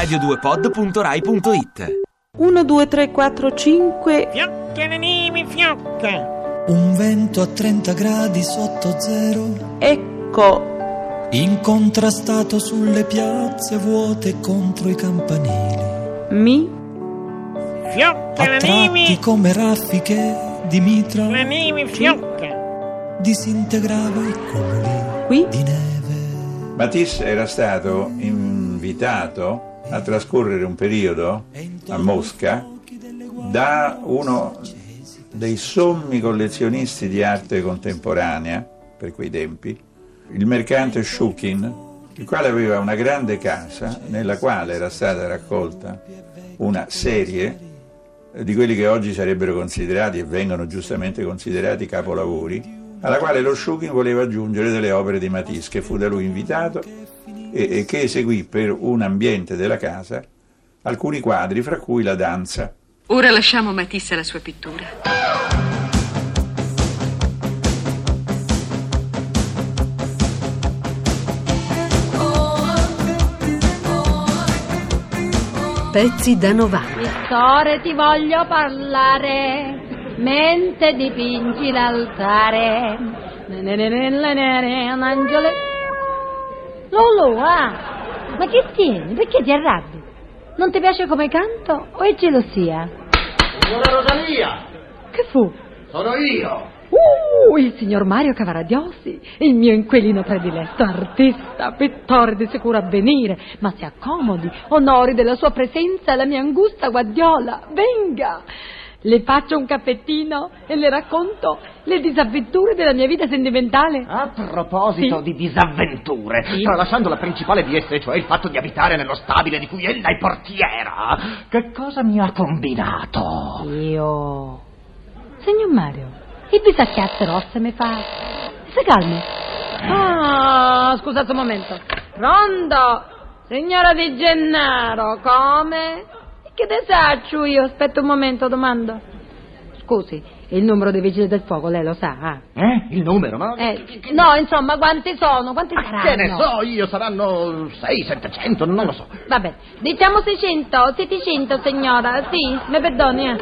radio2pod.rai.it 1, 2, 3, 4, 5. Fiocca le neve, fiocca. Un vento a 30 gradi sotto zero, Ecco, incontrastato sulle piazze vuote contro i campanili. mi, Fiocca A la neve, come raffiche di mitra la neve, fiocca. disintegrava i cumuli qui, di neve. Matisse era stato invitato a trascorrere un periodo a Mosca da uno dei sommi collezionisti di arte contemporanea per quei tempi, il mercante Shukin, il quale aveva una grande casa nella quale era stata raccolta una serie di quelli che oggi sarebbero considerati e vengono giustamente considerati capolavori, alla quale lo Shukin voleva aggiungere delle opere di Matisse, che fu da lui invitato e, e che eseguì per un ambiente della casa alcuni quadri, fra cui la danza. Ora lasciamo Matisse alla sua pittura. Pezzi da 90. Vittore ti voglio parlare, mente dipingi l'altare. Un angelo. Lolo, ah, ma che tieni? Perché ti arrabbi? Non ti piace come canto o è gelosia? Signora Rosalia, Che fu? sono io. Uh, il signor Mario Cavaradiosi, il mio inquilino prediletto, artista, pittore di sicuro avvenire, ma si accomodi, onori della sua presenza la mia angusta guardiola, venga! Le faccio un caffettino e le racconto le disavventure della mia vita sentimentale. A proposito Sì. di disavventure, tralasciando la principale di esse, cioè il fatto di abitare nello stabile di cui ella è portiera, che cosa mi ha combinato? Io... Signor Mario, il bisacchiazzo rosse mi fa... Si calmi. Ah, scusate un momento. Pronto? Signora Di Gennaro, come? Che ne saccio io? Aspetta un momento, domando. Scusi, il numero dei vigili del fuoco lei lo sa, ah? Eh? Il numero, ma... Eh, no, insomma, quanti sono? Quanti Ma saranno? che ne so io, saranno 6, 700, non lo so. Va bene, diciamo 600, 700 signora, sì, mi perdoni, eh.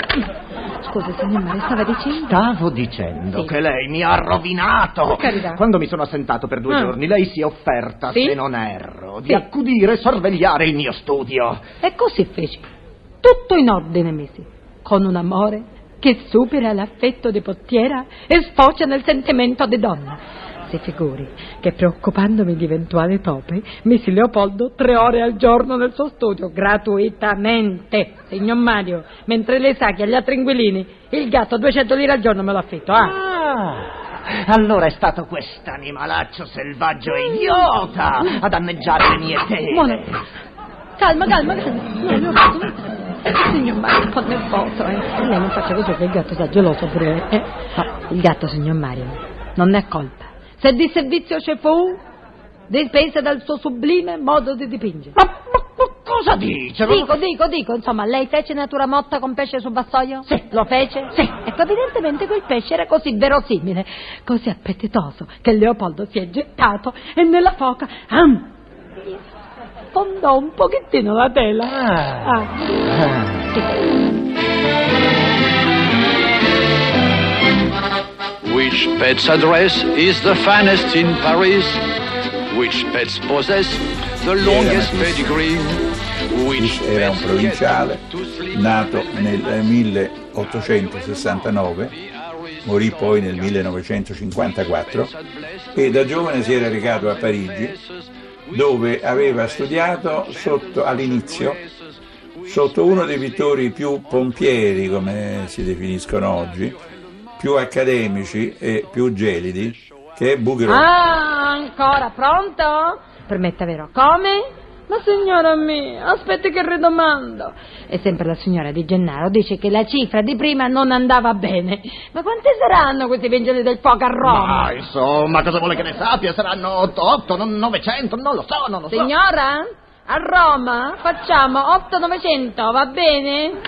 Scusi, signor Mario, stava dicendo? Stavo dicendo Sì. che lei mi ha rovinato. Carità. Quando mi sono assentato per due Ah. giorni, lei si è offerta, Sì? se non erro, di Sì. accudire e sorvegliare il mio studio. E così feci. Tutto in ordine mesi, con un amore che supera l'affetto di portiera e sfocia nel sentimento di donna. Si figuri che preoccupandomi di eventuali topi, Miss Leopoldo tre ore al giorno nel suo studio, gratuitamente, signor Mario, mentre lei sa che agli altri inquilini il gatto 200 lire al giorno me lo affitto, ah! Ah, allora è stato quest'animalaccio selvaggio e idiota a danneggiare le mie tele. Buono. Calma, calma, calma. No, un- Signor Mario, un po' nervoso, eh. Lei non faccia così che il gatto sta geloso pure eh. No, il gatto, signor Mario, non ne è colpa. Se di servizio ci fu, dipese dal suo sublime modo di dipingere. Ma, ma- ma cosa dice? Dico, dico, dico, insomma, lei fece natura motta con pesce sul vassoio? Sì. Lo fece? Sì. Ecco, evidentemente quel pesce era così verosimile, così appetitoso, che Leopoldo si è gettato e nella foca, am, gli sfondò un pochettino la tela. Ah. Ah. Which pet's address is the finest in Paris? Which pets possess the longest pedigree? Which era un provinciale nato nel 1869, morì poi nel 1954 e da giovane si era recato a Parigi dove aveva studiato sotto, all'inizio sotto uno dei pittori più pompieri, come si definiscono oggi, più accademici e più gelidi, che è Bouguereau. Ah, ancora, pronto? Permetta, vero? Come? Ma signora mia, aspetti che ridomando. E sempre la signora Di Gennaro dice che la cifra di prima non andava bene. Ma quanti saranno questi vigili del fuoco a Roma? Ma insomma, cosa vuole che ne sappia? Saranno 8, 900, non lo so, non lo so. Signora? A Roma facciamo 8-900, va bene?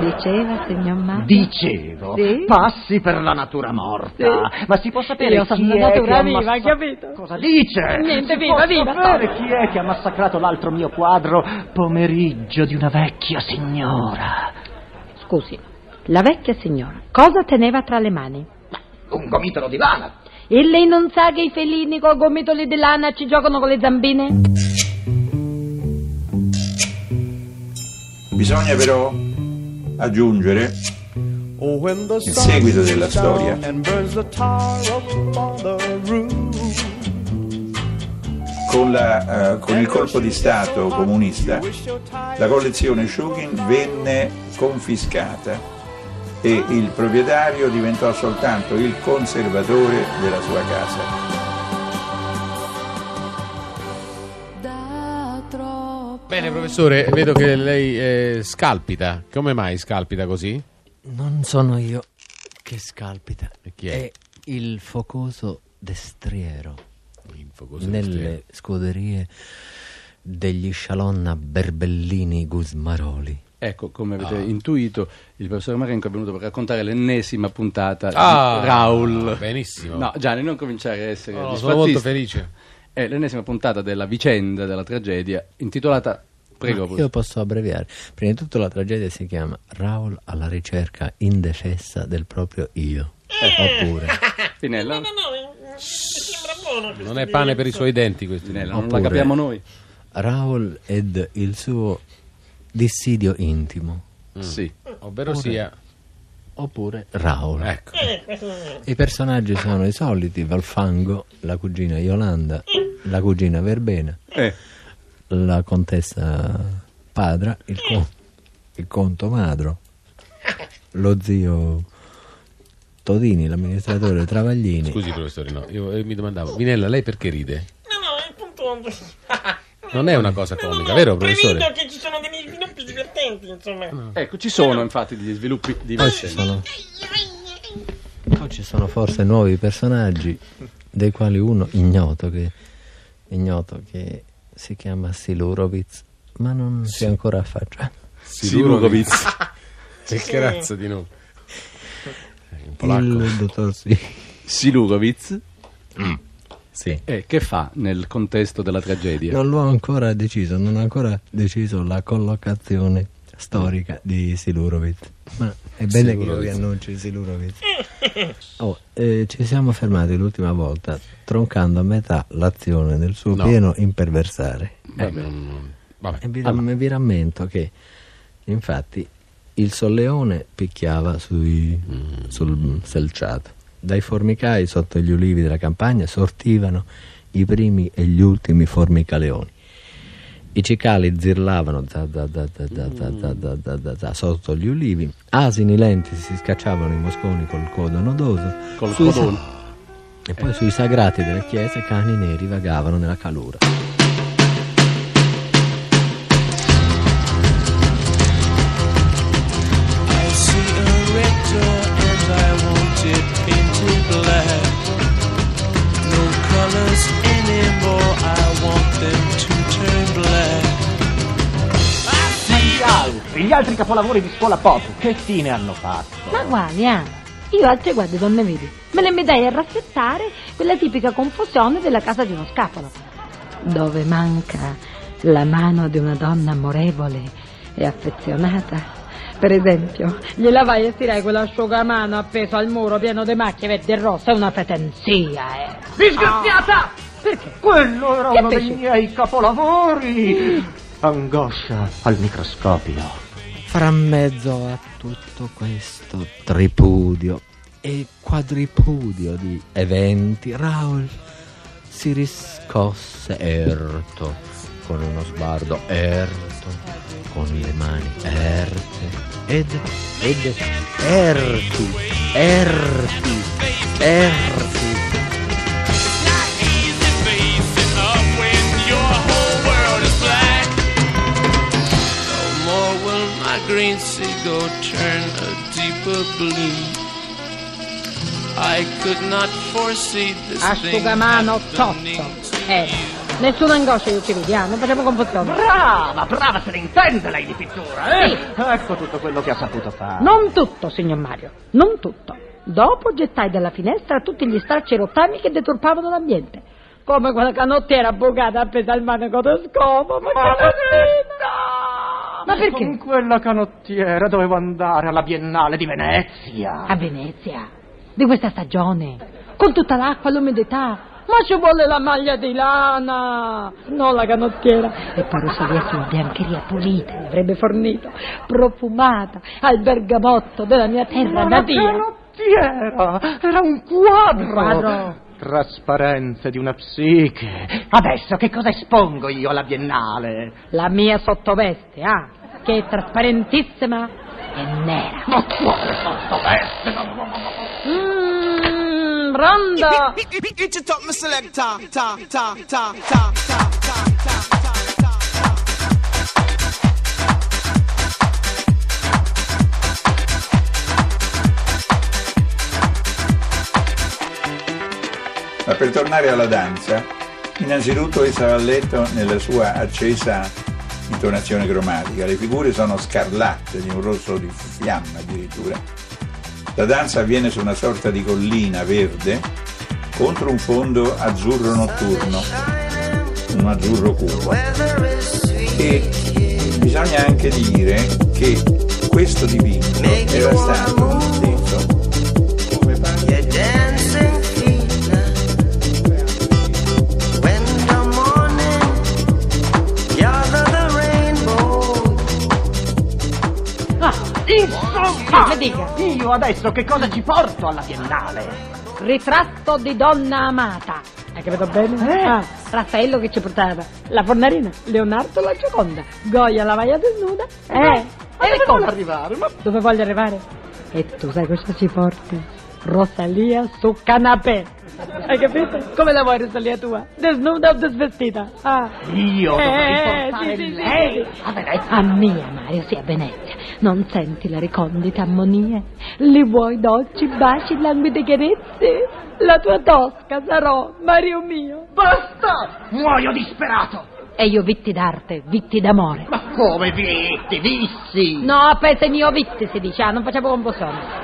Diceva, signor Mario. Dicevo, Sì? passi per la natura morta. Ma si può sapere Io chi sono è la natura che ha viva, ammassa- capito? Cosa dice? Niente, si viva, può viva, sapere chi è che ha massacrato l'altro mio quadro, Pomeriggio di una vecchia signora. Scusi, la vecchia signora cosa teneva tra le mani? Un gomitolo di lana. E lei non sa che i felini con gomitoli di lana ci giocano con le zambine? Bisogna però aggiungere il seguito della storia. Con, la, eh, con il colpo di Stato comunista la collezione Shugin venne confiscata e il proprietario diventò soltanto il conservatore della sua casa. Bene, professore, vedo che lei eh, scalpita. Come mai scalpita così? Non sono io che scalpita, E chi è? il focoso destriero Il focoso nelle destriero. scuderie degli scialonna Berbellini Gusmaroli. Ecco, come avete intuito, il professor Marenco è venuto per raccontare l'ennesima puntata Ah, di Raul. benissimo. No, Gianni, non cominciare a essere No, sono molto felice. È l'ennesima puntata della vicenda, della tragedia, intitolata... Prego, io posso abbreviare. Prima di tutto la tragedia si chiama Raul alla ricerca indefessa del proprio io. Oppure, Spinella, Non è pane per i suoi denti questo. Spinella, non la capiamo noi. Raul ed il suo dissidio intimo. Sì. Ovvero sia... Oppure Raul. Ecco. I personaggi sono i soliti, Valfango, la cugina Yolanda, la cugina Verbena, Eh, la contessa Padra, il, co- il conto Madro, lo zio Todini, l'amministratore Travaglini. Scusi, professore, no. Io eh, mi domandavo, Vinella, lei perché ride? No, no, è appunto... Non è una cosa comica, vero, Prevedo professore? che ci sono degli sviluppi divertenti, insomma. ecco, ci sono infatti degli sviluppi Poi sono, poi ci sono forse nuovi personaggi, dei quali uno ignoto che, ignoto che si chiama Silurovic, ma non si è ancora affacciato. Silurovic. Che razza di nome? In polacco. Il dottor Sì. Silurovic, Sì. eh, che fa nel contesto della tragedia? Non l'ho ancora deciso, non ho ancora deciso la collocazione storica di Silurovic. Ma è bene che io vi annunci Silurovic. Oh, eh, ci siamo fermati l'ultima volta troncando a metà l'azione nel suo No. pieno imperversare. Eh. E vi, vi rammento che infatti il solleone picchiava sui- sul selciato. Dai formicai sotto gli ulivi della campagna sortivano i primi e gli ultimi formicaleoni. I cicali zirlavano za, sotto gli ulivi, asini lenti si scacciavano i mosconi col codo nodoso. Col codone. E poi sui sagrati delle chiese cani neri vagavano nella calura. No colors anymore, I want them to gli altri capolavori di scuola pop, che fine hanno fatto? Ma guardi, ah, io altre guardi donne vedi, me le medai a raffrettare quella tipica confusione della casa di uno scapolo, dove manca la mano di una donna amorevole e affezionata. Per esempio, gliela vai a stirare quell'asciugamano appeso al muro pieno di macchie verdi e rosse, è una pretensia, eh. Disgraziata! Perché? Quello era Che uno dei feci? miei capolavori! Angoscia al microscopio. Fra mezzo a tutto questo tripudio e quadripudio di eventi, Raul si riscosse erto, con uno sguardo erto, con le mani erte, ed, ed erti, erti, erti. No green seagull turn a deeper blue. I could not foresee this Asciugamano cotto, era. Nessuna angoscia io ci vedi, ah, non facciamo confusione. Brava, brava, se ne intende lei di pittura, eh? Sì. Ecco tutto quello che ha saputo fare. Non tutto, signor Mario, non tutto. Dopo gettai dalla finestra tutti gli stracci rottami che deturpavano l'ambiente. Come quella canottiera bucata appesa al manico di scopo, ma Ma perché? Con quella canottiera dovevo andare alla Biennale di Venezia. A Venezia, di questa stagione, con tutta l'acqua, l'umidità. Ma ci vuole la maglia di lana, non la canottiera. E poi Rosalia su una biancheria pulita, mi avrebbe fornito, profumata, al bergamotto della mia terra Ma la natia. canottiera era un quadro. Un quadro? Trasparenze di una psiche. Adesso che cosa espongo io alla Biennale? La mia sottoveste, ah, che è trasparentissima e nera. Ma quale sottoveste? Mmm, Branda! Eat your top, selector. Ta, ta, ta, ta, ta, ta, ta, ta. Ma per tornare alla danza, innanzitutto essa va letto nella sua accesa intonazione cromatica. Le figure sono scarlatte, di un rosso di fiamma addirittura. La danza avviene su una sorta di collina verde contro un fondo azzurro notturno, un azzurro cupo. E bisogna anche dire che questo dipinto era stato Dica. io adesso che cosa ci porto alla Biennale? ritratto di donna amata. Hai capito bene? Eh. Ah, Raffaello che ci portava la fornarina, Leonardo la Gioconda, Goya la Vaia desnuda. Eh, Ma e dove voglio arrivare? Ma Dove voglio arrivare? E tu sai cosa ci porti? Rosalia su canapè. Hai capito? Come la vuoi Rosalia tua? Desnuda o desvestita? Ah. io dovrei Eh, portare sì, sì, lei sì. a Venezia. A mia, Mario, sì, a Venezia. Non senti le ricondite ammonie? Li vuoi dolci baci, languide carezze? La tua tosca sarò, Mario mio. Basta! Muoio disperato! E io vitti d'arte, vitti d'amore. Ma come vitti, vissi? No, apese mio vitti si dice, ah, non facciamo confusione.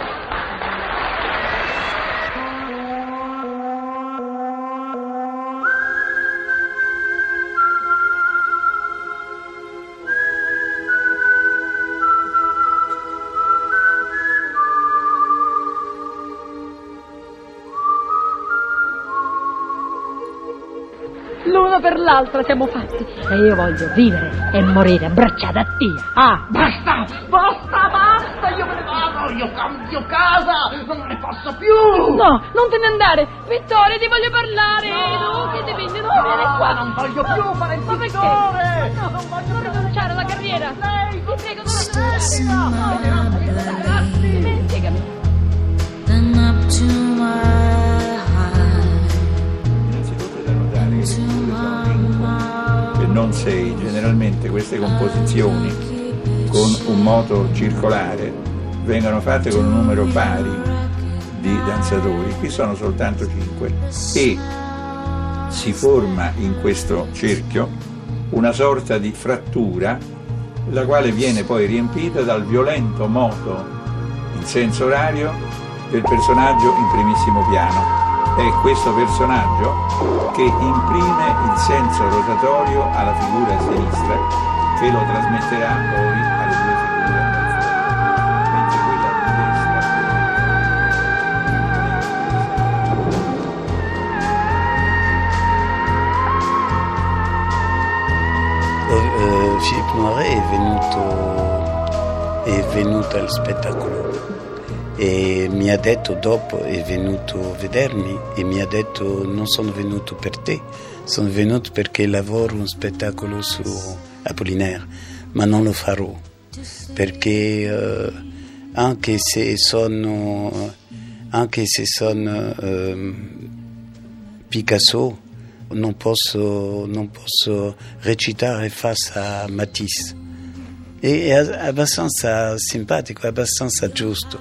L'uno per l'altra siamo fatti. E io voglio vivere e morire abbracciata a te. Ah, Basta! Basta, basta! Io me ne vado! Io cambio casa! Non ne posso più! no, non te ne andare. Vittorio, ti voglio parlare. No, che dipende, no, vieni qua. non voglio più fare il pittore! No, non voglio rinunciare alla carriera. Lei, ti prego, non rinunciare. Dimenticami. Innanzitutto generalmente queste composizioni con un moto circolare vengono fatte con un numero pari di danzatori, qui sono soltanto 5 e si forma in questo cerchio una sorta di frattura la quale viene poi riempita dal violento moto in senso orario del personaggio in primissimo piano. È questo personaggio che imprime il senso rotatorio alla figura sinistra che lo trasmetterà poi alle due figure a destra. Mentre quella di Philippe Noiret è venuto, è venuto al spettacolo e mi ha detto dopo, è venuto a vedermi e mi ha detto non sono venuto per te, sono venuto perché lavoro un spettacolo su Apollinaire, ma non lo farò perché eh, anche se sono, anche se sono ehm, Picasso non posso, non posso recitare face a Matisse. E è abbastanza simpatico, abbastanza giusto.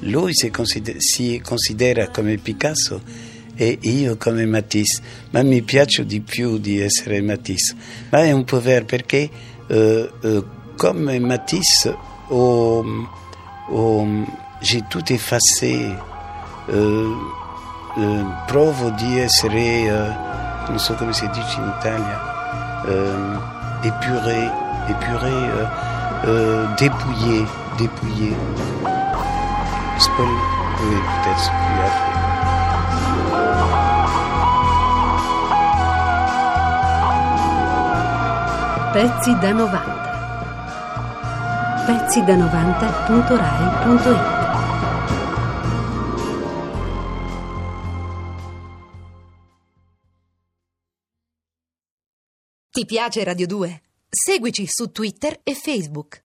Lui si considera, si considera come Picasso e io come Matisse, ma mi piace di più Matisse, ma è un po' vero perché eh, eh, come Matisse j'ai tout effacé, eh, eh, provo di essere, eh, non so come si dice in Italia, eh, épuré, épuré, dépouillé, dépouillé. Spol, oui, peut-être spoliato. Pezzi da 90. Pezzi da 90.rai.it Ti piace Radio 2? Seguici su Twitter e Facebook.